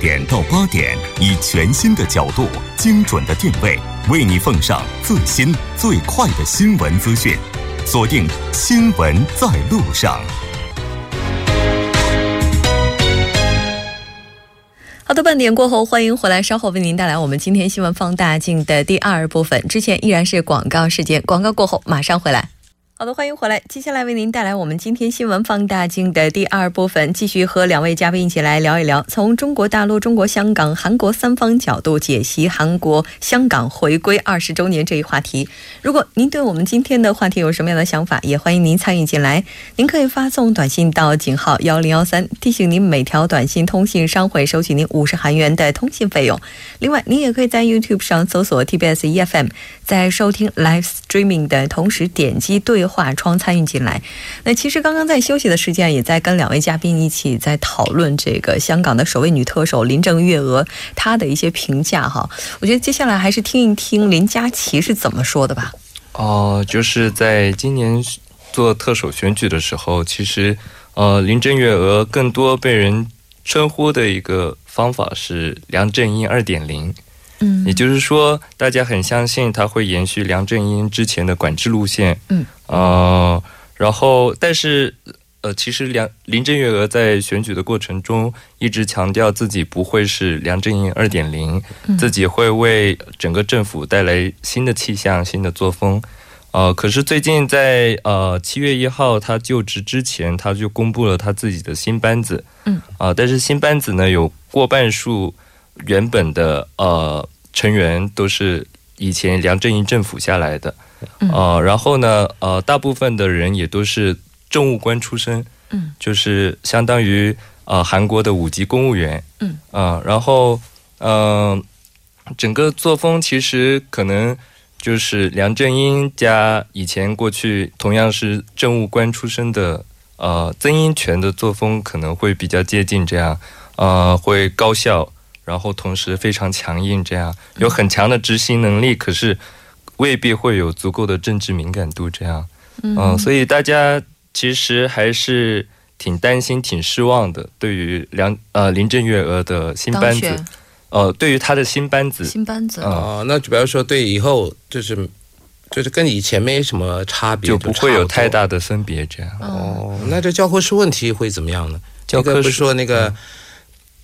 点到八点，以全新的角度、精准的定位，为你奉上最新最快的新闻资讯。锁定《新闻在路上》。好的，半点过后，欢迎回来，稍后为您带来我们今天新闻放大镜的第二部分。之前依然是广告时间，广告过后马上回来。好的，欢迎回来。接下来为您带来我们今天新闻放大镜的第二部分，继续和两位嘉宾一起来聊一聊，从中国大陆、中国香港、韩国三方角度解析韩国、香港回归二十周年这一话题。如果您对我们今天的话题有什么样的想法，也欢迎您参与进来。您可以发送短信到井号幺零幺三，提醒您每条短信通信商会收取您五十韩元的通信费用。另外，您也可以在 YouTube 上搜索 TBS EFM，在收听 Live Streaming 的同时点击对。化窗参与进来，那其实刚刚在休息的时间，也在跟两位嘉宾一起在讨论这个香港的首位女特首林郑月娥她的一些评价哈。我觉得接下来还是听一听林佳琪是怎么说的吧。哦，就是在今年做特首选举的时候，其实呃林郑月娥更多被人称呼的一个方法是梁振英二点零。嗯，也就是说，大家很相信他会延续梁振英之前的管制路线。嗯，呃，然后，但是，呃，其实梁林郑月娥在选举的过程中一直强调自己不会是梁振英二点零，自己会为整个政府带来新的气象、新的作风。呃，可是最近在呃七月一号他就职之前，他就公布了他自己的新班子。嗯，啊，但是新班子呢，有过半数。原本的呃成员都是以前梁振英政府下来的，呃，然后呢，呃，大部分的人也都是政务官出身，嗯，就是相当于呃韩国的五级公务员，嗯，啊，然后嗯，整个作风其实可能就是梁振英加以前过去同样是政务官出身的呃曾荫权的作风可能会比较接近这样，呃，会高效。然后同时非常强硬，这样有很强的执行能力，可是未必会有足够的政治敏感度，这样，嗯，所以大家其实还是挺担心、挺失望的。对于梁呃林郑月娥的新班子，呃，对于他的新班子，新班子啊，那就比方说对以后就是就是跟以前没什么差别，就不会有太大的分别，这样。哦，那这教科书问题会怎么样呢？教科书说那个。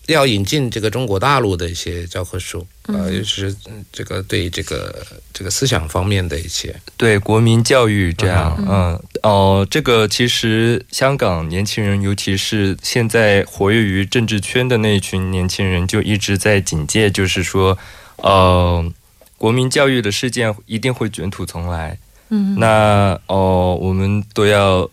要引进这个中国大陆的一些教科书，呃，尤其是这个对这个这个思想方面的一些，对国民教育这样，嗯，哦，这个其实香港年轻人，尤其是现在活跃于政治圈的那一群年轻人，就一直在警戒，就是说，呃，国民教育的事件一定会卷土重来，嗯，那哦，我们都要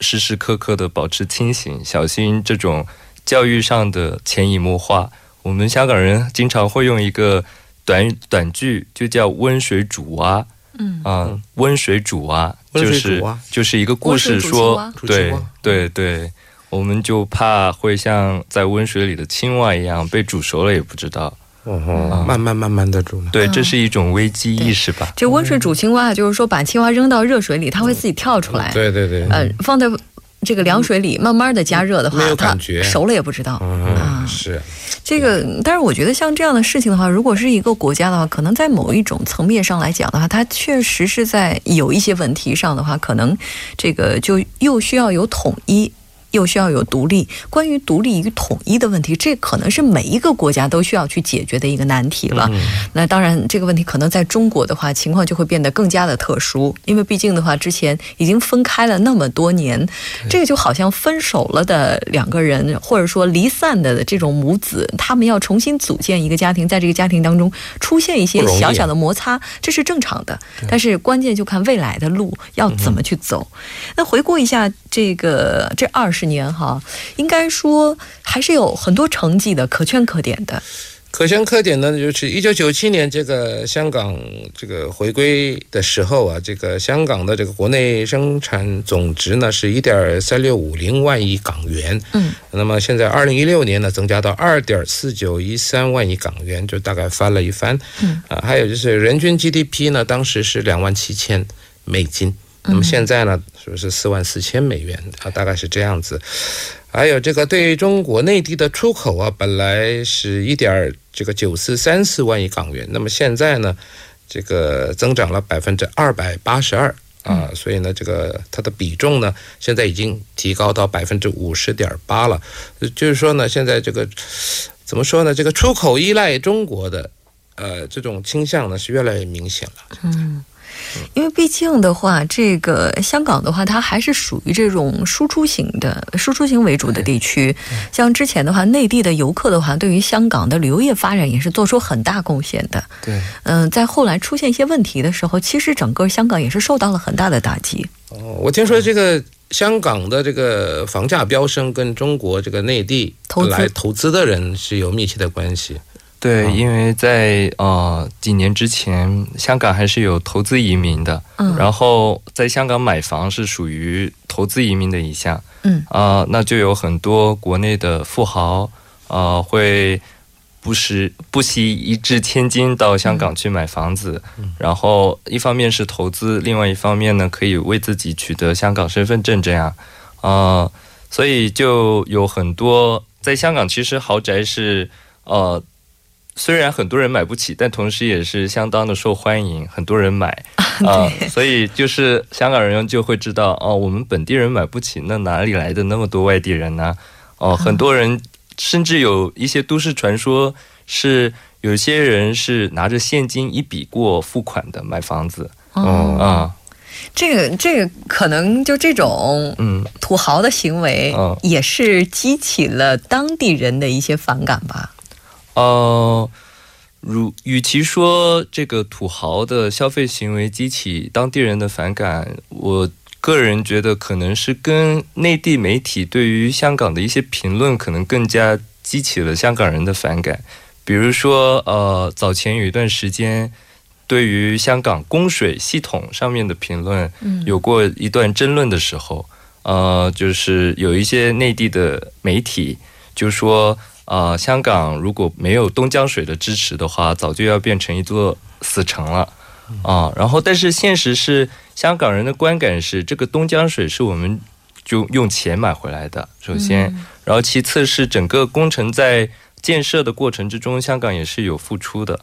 时时刻刻的保持清醒，小心这种。教育上的潜移默化，我们香港人经常会用一个短短句，就叫“温水煮蛙”。嗯啊，温水煮蛙就是就是一个故事，说对对对，我们就怕会像在温水里的青蛙一样被煮熟了也不知道。哦，慢慢慢慢的煮。对，这是一种危机意识吧？这温水煮青蛙，就是说把青蛙扔到热水里，它会自己跳出来。对对对。嗯，放在。这个凉水里慢慢的加热的话，它熟了也不知道啊。是这个，但是我觉得像这样的事情的话，如果是一个国家的话，可能在某一种层面上来讲的话，它确实是在有一些问题上的话，可能这个就又需要有统一。又需要有独立。关于独立与统一的问题，这可能是每一个国家都需要去解决的一个难题了。那当然，这个问题可能在中国的话，情况就会变得更加的特殊，因为毕竟的话，之前已经分开了那么多年，这个就好像分手了的两个人，或者说离散的这种母子，他们要重新组建一个家庭，在这个家庭当中出现一些小小的摩擦，这是正常的。但是关键就看未来的路要怎么去走。那回顾一下这个这二十。十年哈，应该说还是有很多成绩的，可圈可点的。可圈可点呢，就是一九九七年这个香港这个回归的时候啊，这个香港的这个国内生产总值呢是一点三六五零万亿港元。嗯，那么现在二零一六年呢增加到二点四九一三万亿港元，就大概翻了一番。嗯，啊，还有就是人均 GDP 呢，当时是两万七千美金。那么现在呢，是不是四万四千美元啊？大概是这样子，啊，还有这个对中国内地的出口啊，本来是一点这个九四三四万亿港元，那么现在呢，这个增长了百分之二百八十二啊，所以呢，这个它的比重呢，现在已经提高到百分之五十点八了。就是说呢，现在这个怎么说呢？这个出口依赖中国的，呃，这种倾向呢是越来越明显了。嗯。因为毕竟的话，这个香港的话，它还是属于这种输出型的、输出型为主的地区。像之前的话，内地的游客的话，对于香港的旅游业发展也是做出很大贡献的。对，嗯，在后来出现一些问题的时候，其实整个香港也是受到了很大的打击。哦，我听说这个香港的这个房价飙升，跟中国这个内地来投资的人是有密切的关系。对，因为在呃几年之前，香港还是有投资移民的，嗯，然后在香港买房是属于投资移民的一项，嗯。啊，那就有很多国内的富豪呃会不时不惜一掷千金到香港去买房子，然后一方面是投资，另外一方面呢可以为自己取得香港身份证，这样。啊，所以就有很多在香港，其实豪宅是呃。虽然很多人买不起，但同时也是相当的受欢迎，很多人买 啊，所以就是香港人就会知道哦，我们本地人买不起，那哪里来的那么多外地人呢？哦，很多人甚至有一些都市传说，是有些人是拿着现金一笔过付款的买房子。哦啊，这个这个可能就这种嗯土豪的行为，也是激起了当地人的一些反感吧。呃，如与其说这个土豪的消费行为激起当地人的反感，我个人觉得可能是跟内地媒体对于香港的一些评论，可能更加激起了香港人的反感。比如说，呃，早前有一段时间，对于香港供水系统上面的评论，有过一段争论的时候，呃，就是有一些内地的媒体就说。啊，香港如果没有东江水的支持的话，早就要变成一座死城了啊。然后，但是现实是，香港人的观感是，这个东江水是我们就用钱买回来的。首先，然后其次是整个工程在建设的过程之中，香港也是有付出的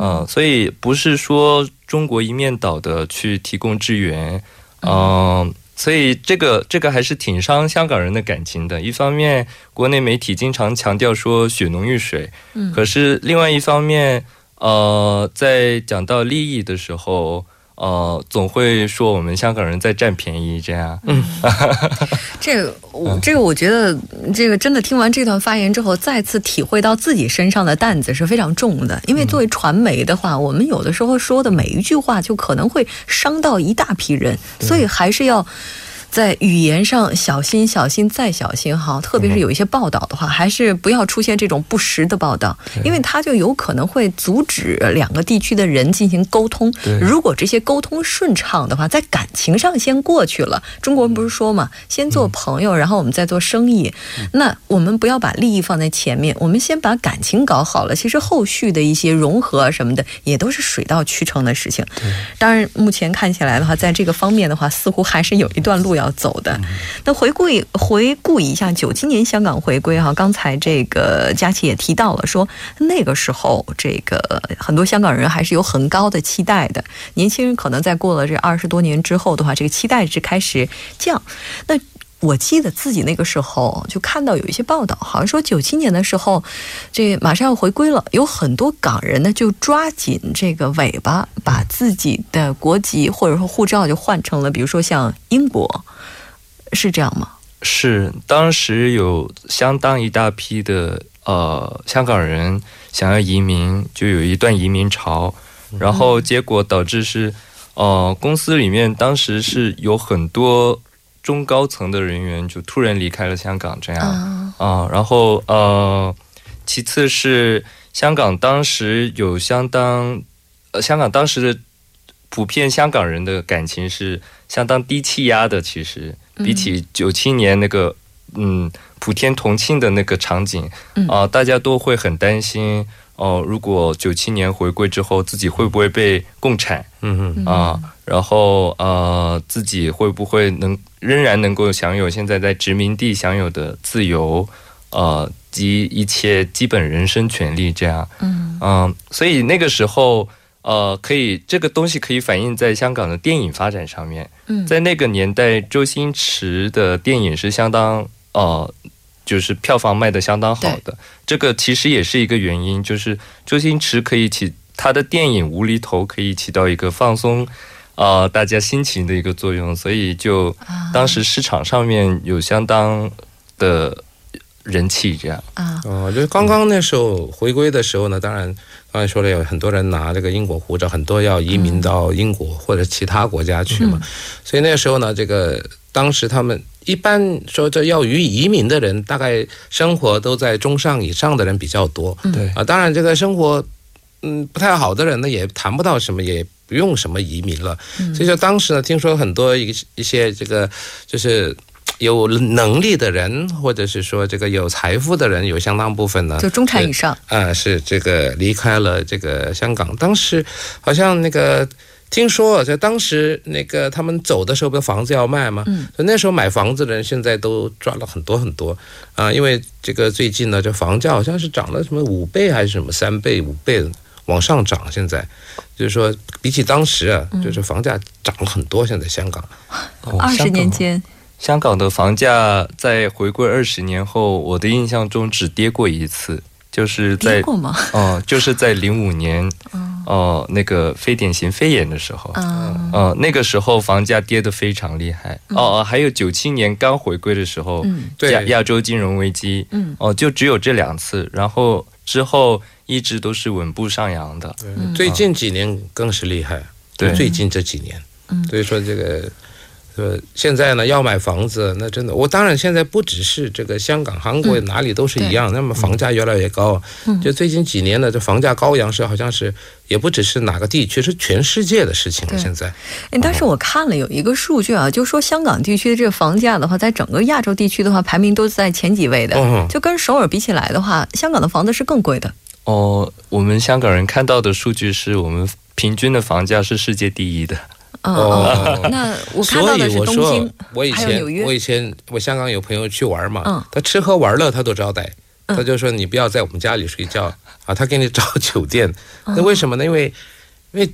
啊。所以不是说中国一面倒的去提供支援，嗯。所以这个这个还是挺伤香港人的感情的。一方面，国内媒体经常强调说血浓于水，嗯，可是另外一方面，呃，在讲到利益的时候，呃，总会说我们香港人在占便宜，这样。嗯，这个我这个我觉得，这个真的听完这段发言之后，再次体会到自己身上的担子是非常重的。因为作为传媒的话，我们有的时候说的每一句话，就可能会伤到一大批人，所以还是要。在语言上小心、小心再小心哈，特别是有一些报道的话，还是不要出现这种不实的报道，因为它就有可能会阻止两个地区的人进行沟通。如果这些沟通顺畅的话，在感情上先过去了。中国人不是说嘛，先做朋友，然后我们再做生意。那我们不要把利益放在前面，我们先把感情搞好了。其实后续的一些融合什么的，也都是水到渠成的事情。当然，目前看起来的话，在这个方面的话，似乎还是有一段路要。要走的，那回顾回顾一下九七年香港回归哈，刚才这个佳琪也提到了，说那个时候这个很多香港人还是有很高的期待的，年轻人可能在过了这二十多年之后的话，这个期待值开始降。那我记得自己那个时候就看到有一些报道，好像说九七年的时候，这马上要回归了，有很多港人呢就抓紧这个尾巴，把自己的国籍或者说护照就换成了，比如说像英国。是这样吗？是，当时有相当一大批的呃香港人想要移民，就有一段移民潮，然后结果导致是呃公司里面当时是有很多中高层的人员就突然离开了香港，这样啊，然后呃其次是香港当时有相当呃香港当时的普遍香港人的感情是相当低气压的，其实。比起九七年那个，嗯，普天同庆的那个场景，啊，大家都会很担心哦。如果九七年回归之后，自己会不会被共产？嗯嗯啊，然后呃，自己会不会能仍然能够享有现在在殖民地享有的自由，呃及一切基本人身权利这样。嗯嗯，所以那个时候，呃，可以这个东西可以反映在香港的电影发展上面。嗯，在那个年代，周星驰的电影是相当呃，就是票房卖的相当好的。这个其实也是一个原因，就是周星驰可以起他的电影无厘头可以起到一个放松呃大家心情的一个作用，所以就当时市场上面有相当的人气这样。啊。哦，就是刚刚那时候回归的时候呢，当然刚才说了，有很多人拿这个英国护照，很多要移民到英国或者其他国家去嘛，所以那时候呢，这个当时他们一般说这要于移民的人，大概生活都在中上以上的人比较多。对啊。当然，这个生活嗯不太好的人呢，也谈不到什么，也不用什么移民了。所以说当时呢，听说很多一一些这个就是。有能力的人，或者是说这个有财富的人，有相当部分呢，就中产以上。啊，是这个离开了这个香港。当时好像那个听说，在当时那个他们走的时候，不是房子要卖吗？嗯，那时候买房子的人现在都赚了很多很多啊，因为这个最近呢，这房价好像是涨了什么五倍还是什么三倍五倍往上涨。现在就是说，比起当时啊，就是房价涨了很多。现在香港。哦二十年间，香港的房价在回归二十年后，我的印象中只跌过一次，就是在？哦、就是在零五年，嗯哦、那个非典型肺炎的时候，啊。呃，那个时候房价跌得非常厉害。哦、哦，还有九七年刚回归的时候，嗯。对。亚亚洲金融危机，嗯。哦、就只有这两次，然后之后一直都是稳步上扬的。最近几年更是厉害，对最近这几年，嗯所以说这个。呃，现在呢要买房子，那真的，我当然现在不只是这个香港、韩国哪里都是一样，那么房价越来越高。嗯就最近几年呢，这房价高扬是好像是也不只是哪个地区，是全世界的事情了。现在哎，但是我看了有一个数据啊，就说香港地区的这个房价的话，在整个亚洲地区的话，排名都在前几位的。嗯就跟首尔比起来的话，香港的房子是更贵的。哦，我们香港人看到的数据是我们平均的房价是世界第一的。嗯哦嗯，那我看到所以的是东我说京，，我以前我以前我香港有朋友去玩嘛，嗯他吃喝玩乐他都招待，嗯他就说你不要在我们家里睡觉啊，他给你找酒店。嗯那为什么呢？因为因为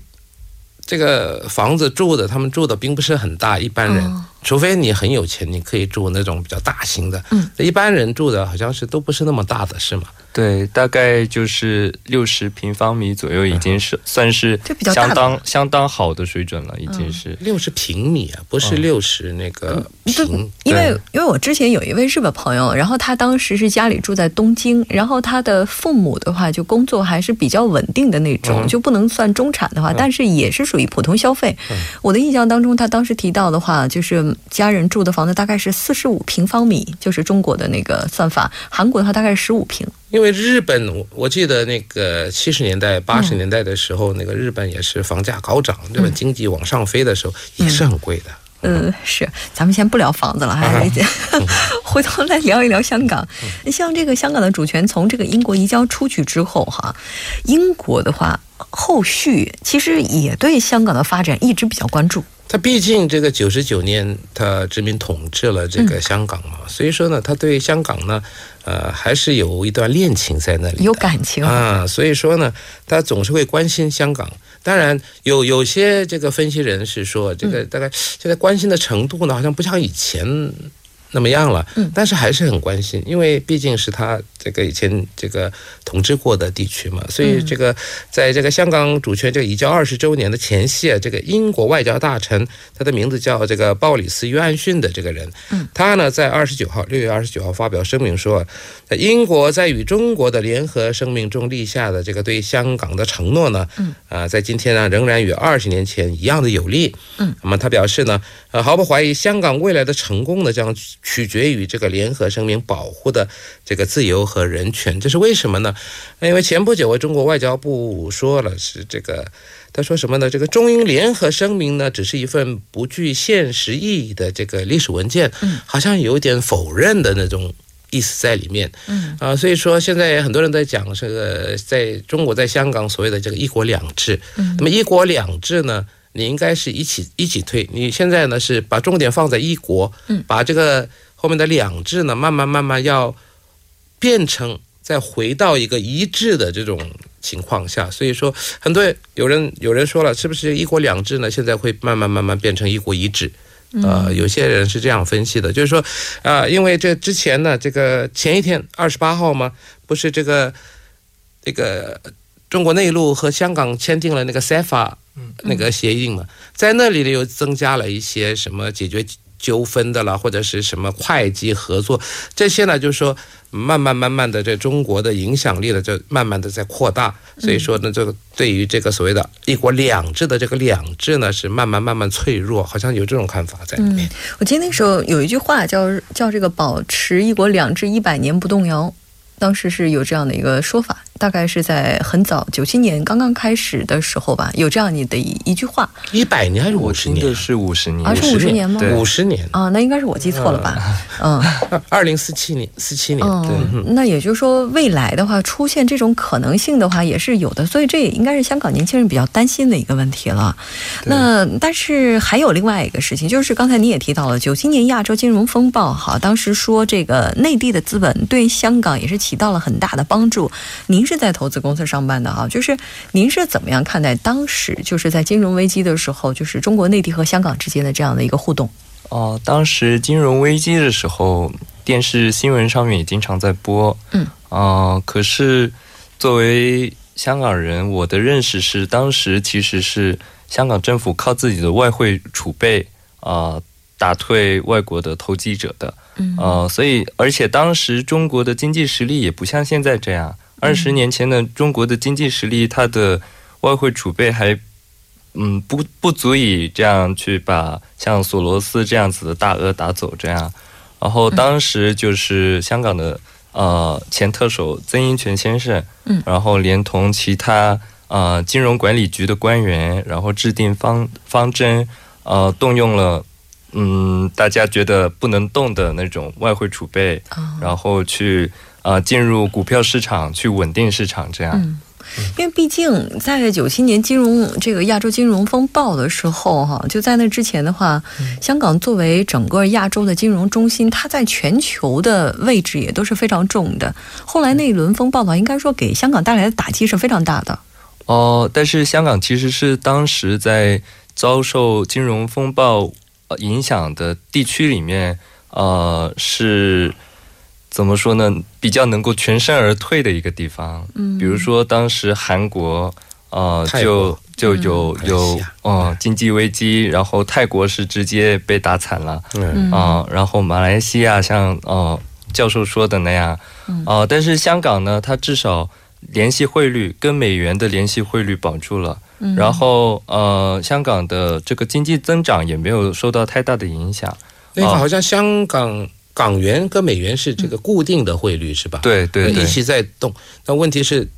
这个房子住的，他们住的并不是很大，一般人。哦除非你很有钱，你可以住那种比较大型的。嗯，一般人住的好像是都不是那么大的，是吗？对，大概就是六十平方米左右，已经是算是这比较相当相当好的水准了，已经是。六十平米啊，不是嗯六十那个对平。因为因为我之前有一位日本朋友，然后他当时是家里住在东京，然后他的父母的话就工作还是比较稳定的那种，嗯就不能算中产的话，但是也是属于普通消费。我的印象当中，他当时提到的话，就是家人住的房子大概是四十五平方米，就是中国的那个算法，韩国的话大概是十五平。因为日本，我我记得那个七十年代、八十年代的时候，那个日本也是房价高涨，日本经济往上飞的时候也是很贵的。嗯，是，咱们先不聊房子了，还是 回头来聊一聊香港。像这个香港的主权从这个英国移交出去之后，哈，英国的话，后续其实也对香港的发展一直比较关注。他毕竟这个九十九年他殖民统治了这个香港嘛，所以说呢，他对香港呢，呃，还是有一段恋情在那里有感情。啊，所以说呢，他总是会关心香港。当然，有有些这个分析人是说，这个大概现在关心的程度呢，好像不像以前那么样了，嗯。但是还是很关心，因为毕竟是他这个以前这个统治过的地区嘛，所以这个在这个香港主权这个移交二十周年的前夕啊，这个英国外交大臣，他的名字叫这个鲍里斯·约翰逊的这个人，嗯，他呢在二十九号六月二十九号发表声明说，在英国在与中国的联合声明中立下的这个对香港的承诺呢，嗯，啊、在今天呢仍然与二十年前一样的有力，嗯，那么他表示呢，呃，毫不怀疑香港未来的成功呢将取决于这个联合声明保护的这个自由和人权，这是为什么呢？因为前不久，中国外交部说了，是这个他说什么呢？这个中英联合声明呢，只是一份不具现实意义的这个历史文件，嗯好像有点否认的那种意思在里面。嗯啊，所以说现在很多人在讲这个，在中国在香港所谓的这个一国两制。嗯那么一国两制呢，你应该是一起一起推。你现在呢是把重点放在一国，嗯，把这个后面的两制呢，慢慢慢慢要变成再回到一个一致的这种情况下。所以说，很多有人有人说了，是不是一国两制呢？现在会慢慢慢慢变成一国一制。呃，有些人是这样分析的，就是说，啊，因为这之前呢，这个前一天二十八号嘛，不是这个这个中国内陆和香港签订了那个 CEPA 那个协议嘛，在那里呢又增加了一些什么解决纠纷的啦，或者是什么会计合作这些呢，就是说慢慢慢慢的，这中国的影响力呢就慢慢的在扩大，所以说呢，这个对于这个所谓的一国两制的这个两制呢，是慢慢慢慢脆弱，好像有这种看法在里面。我记得那时候有一句话叫叫这个保持一国两制一百年不动摇，当时是有这样的一个说法，大概是在很早九七年刚刚开始的时候吧，有这样你的一一句话。一百年还是五十年是五十年，啊，是五十年。吗？对。五十年，啊，那应该是我记错了吧？嗯。二零四七年，四七年，嗯，那也就是说，未来的话出现这种可能性的话也是有的，所以这也应该是香港年轻人比较担心的一个问题了。那但是还有另外一个事情，就是刚才你也提到了九七年亚洲金融风暴，哈，当时说这个内地的资本对香港也是起到了很大的帮助。您是在投资公司上班的哈，就是您是怎么样看待当时就是在金融危机的时候，就是中国内地和香港之间的这样的一个互动？哦、当时金融危机的时候，电视新闻上面也经常在播。嗯。啊、可是作为香港人，我的认识是，当时其实是香港政府靠自己的外汇储备啊、打退外国的投机者的。嗯呃，所以而且当时中国的经济实力也不像现在这样。二十年前的中国的经济实力，它的外汇储备还嗯不不足以这样去把像索罗斯这样子的大鳄打走这样。然后当时就是香港的呃前特首曾荫权先生，嗯然后连同其他呃金融管理局的官员，然后制定方方针，呃动用了。嗯，大家觉得不能动的那种外汇储备，啊然后去呃进入股票市场，去稳定市场，这样。嗯，因为毕竟在九七年金融这个亚洲金融风暴的时候，哈，就在那之前的话，香港作为整个亚洲的金融中心，它在全球的位置也都是非常重的。后来那一轮风暴的话，应该说给香港带来的打击是非常大的。哦，但是香港其实是当时在遭受金融风暴呃影响的地区里面，呃，是怎么说呢？比较能够全身而退的一个地方。嗯。比如说当时韩国，呃，就就有、有哦呃经济危机，然后泰国是直接被打惨了。嗯。啊、然后马来西亚像呃教授说的那样，嗯。啊、但是香港呢，它至少联系汇率跟美元的联系汇率保住了，嗯。然后呃，香港的这个经济增长也没有受到太大的影响。那个好像香港港元跟美元是这个固定的汇率是吧？对对对一起在动。那问题是，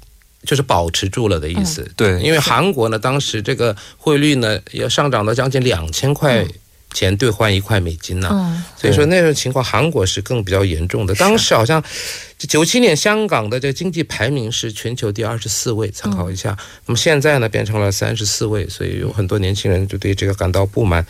就是保持住了的意思。对，因为韩国呢，当时这个汇率呢要上涨到将近两千块钱兑换一块美金呢、嗯所以说那种情况，韩国是更比较严重的。当时好像九七年香港的这个经济排名是全球第二十四位，参考一下。那么现在呢变成了三十四位，所以有很多年轻人就对这个感到不满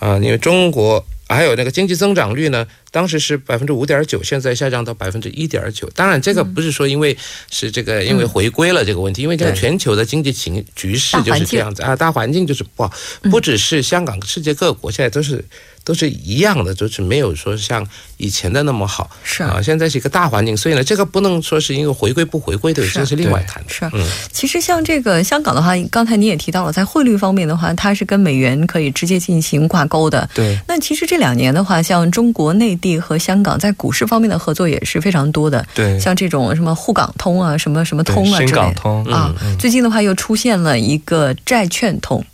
啊、因为中国。还有那个经济增长率呢，当时是百分之五点九，现在下降到百分之一点九。当然，这个不是说因为是这个因为回归了这个问题，因为这个全球的经济情局势就是这样子。啊，大环境就是不好，不只是香港，世界各国现在都是都是一样的，就是没有说像以前的那么好。是。啊。现在是一个大环境，所以呢，这个不能说是因为回归不回归的，是这是另外谈的。是，嗯。其实像这个香港的话，刚才你也提到了，在汇率方面的话，它是跟美元可以直接进行挂钩的。对。那其实这两年的话，像中国内地和香港在股市方面的合作也是非常多的，对像这种什么沪港通啊，什么什么通啊之深类的。啊，最近的话又出现了一个债券通，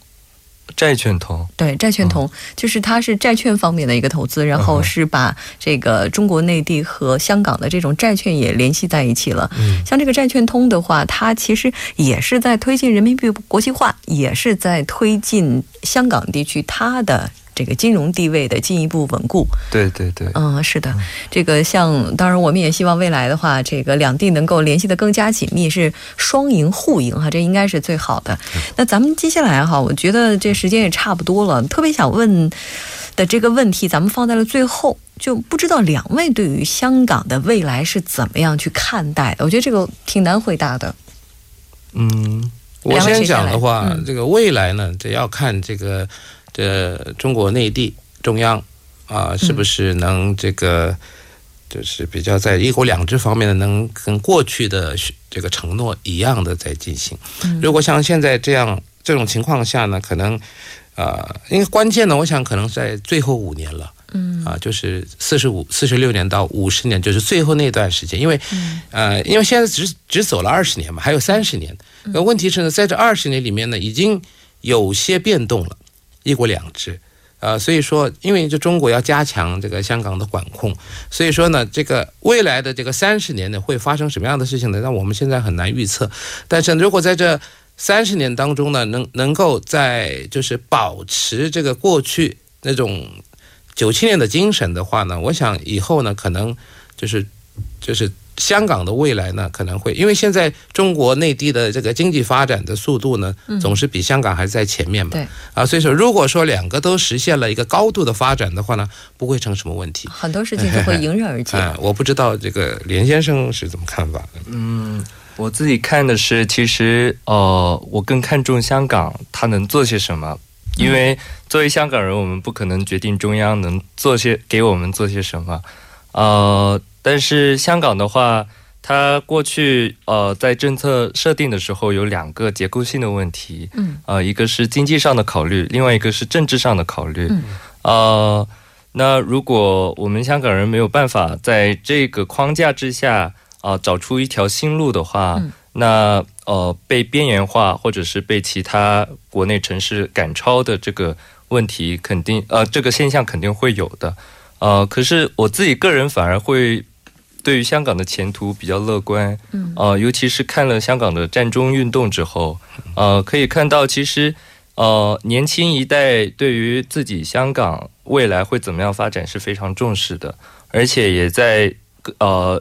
债券通，对，债券通、就是它是债券方面的一个投资，然后是把这个中国内地和香港的这种债券也联系在一起了。嗯像这个债券通的话，它其实也是在推进人民币国际化，也是在推进香港地区它的这个金融地位的进一步稳固。对对对，嗯，是的，这个像当然我们也希望未来的话，这个两地能够联系的更加紧密，是双赢互赢哈，这应该是最好的。那咱们接下来哈，我觉得这时间也差不多了，特别想问的这个问题，咱们放在了最后，就不知道两位对于香港的未来是怎么样去看待的？我觉得这个挺难回答的。嗯，我先讲的话，嗯这个未来呢，这要看这个这中国内地中央啊，是不是能这个就是比较在一国两制方面的，能跟过去的这个承诺一样的在进行。如果像现在这样这种情况下呢，可能啊，因为关键呢，我想可能在最后五年了。嗯啊，就是四十五、四十六年到五十年，就是最后那段时间，因为，嗯呃，因为现在只只走了二十年嘛，还有三十年。那问题是呢，在这二十年里面呢，已经有些变动了，一国两制，呃，所以说，因为这中国要加强这个香港的管控，所以说呢，这个未来的这个三十年呢，会发生什么样的事情呢？那我们现在很难预测。但是如果在这三十年当中呢，能能够在就是保持这个过去那种。九七年的精神的话呢，我想以后呢，可能就是就是香港的未来呢，可能会因为现在中国内地的这个经济发展的速度呢，总是比香港还在前面嘛。对啊，所以说如果说两个都实现了一个高度的发展的话呢，不会成什么问题。很多事情就会迎刃而解。哎，我不知道这个连先生是怎么看法的。嗯，我自己看的是，其实呃，我更看重香港它能做些什么。因为作为香港人，我们不可能决定中央能做些给我们做些什么，呃，但是香港的话，它过去呃在政策设定的时候有两个结构性的问题，嗯，呃，一个是经济上的考虑，另外一个是政治上的考虑，嗯，呃，那如果我们香港人没有办法在这个框架之下啊、呃、找出一条新路的话，嗯。那呃被边缘化或者是被其他国内城市赶超的这个问题，肯定呃这个现象肯定会有的。呃，可是我自己个人反而会对于香港的前途比较乐观。嗯呃，尤其是看了香港的战中运动之后，呃，可以看到其实呃年轻一代对于自己香港未来会怎么样发展是非常重视的，而且也在呃。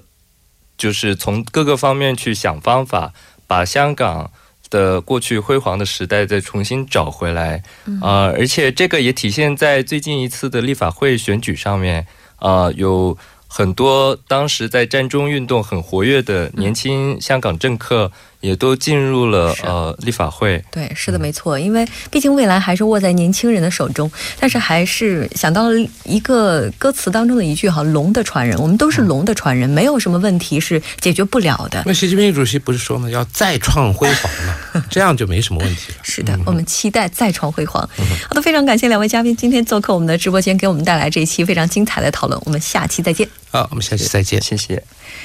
就是从各个方面去想方法，把香港的过去辉煌的时代再重新找回来。啊、呃，而且这个也体现在最近一次的立法会选举上面。啊、呃，有很多当时在战中运动很活跃的年轻香港政客。也都进入了呃立法会。对，是的，没错。因为毕竟未来还是握在年轻人的手中。但是还是想到了一个歌词当中的一句哈：“龙的传人，我们都是龙的传人，没有什么问题是解决不了的。”那习近平主席不是说呢，要再创辉煌吗？这样就没什么问题了。是的，我们期待再创辉煌。好的，非常感谢两位嘉宾今天做客我们的直播间，给我们带来这一期非常精彩的讨论。我们下期再见。好，我们下期再见，谢谢。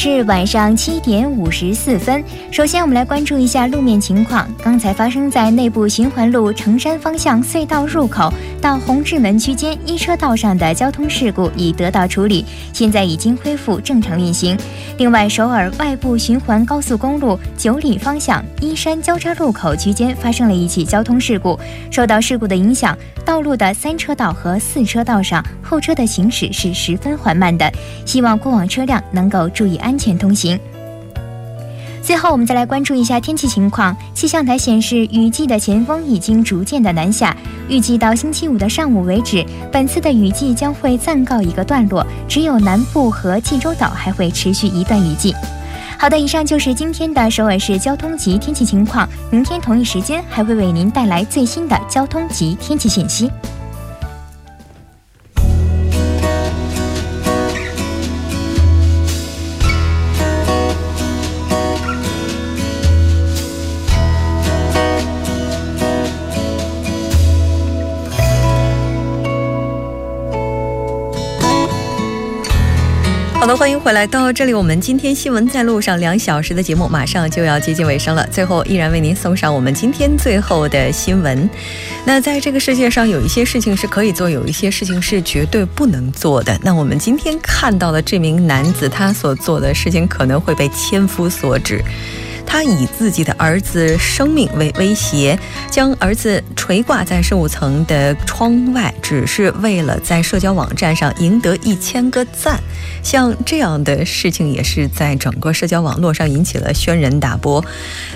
是晚上七点五十四分。首先，我们来关注一下路面情况。刚才发生在内部循环路城山方向隧道入口到红志门区间一车道上的交通事故已得到处理，现在已经恢复正常运行。另外，首尔外部循环高速公路九里方向依山交叉路口区间发生了一起交通事故，受到事故的影响，道路的三车道和四车道上后车的行驶是十分缓慢的，希望过往车辆能够注意安安全通行。最后，我们再来关注一下天气情况。气象台显示，雨季的前锋已经逐渐的南下，预计到星期五的上午为止，本次的雨季将会暂告一个段落，只有南部和济州岛还会持续一段雨季。好的，以上就是今天的首尔市交通及天气情况。明天同一时间还会为您带来最新的交通及天气信息。好，欢迎回来到这里。我们今天新闻在路上两小时的节目马上就要接近尾声了，最后依然为您送上我们今天最后的新闻。那在这个世界上，有一些事情是可以做，有一些事情是绝对不能做的。那我们今天看到的这名男子，他所做的事情可能会被千夫所指。他以自己的儿子生命为威胁，将儿子垂挂在十五层的窗外，只是为了在社交网站上赢得一千个赞。像这样的事情，也是在整个社交网络上引起了轩然大波。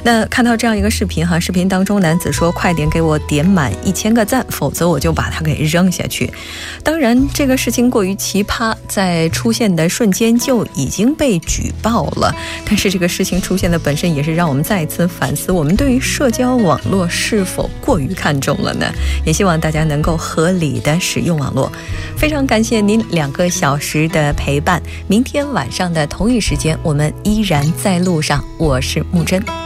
那看到这样一个视频哈，视频当中男子说：“快点给我点满一千个赞，否则我就把他给扔下去。”当然，这个事情过于奇葩，在出现的瞬间就已经被举报了。但是这个事情出现的本身也是让我们再一次反思，我们对于社交网络是否过于看重了呢？也希望大家能够合理的使用网络。非常感谢您两个小时的陪伴，明天晚上的同一时间，我们依然在路上。我是木真。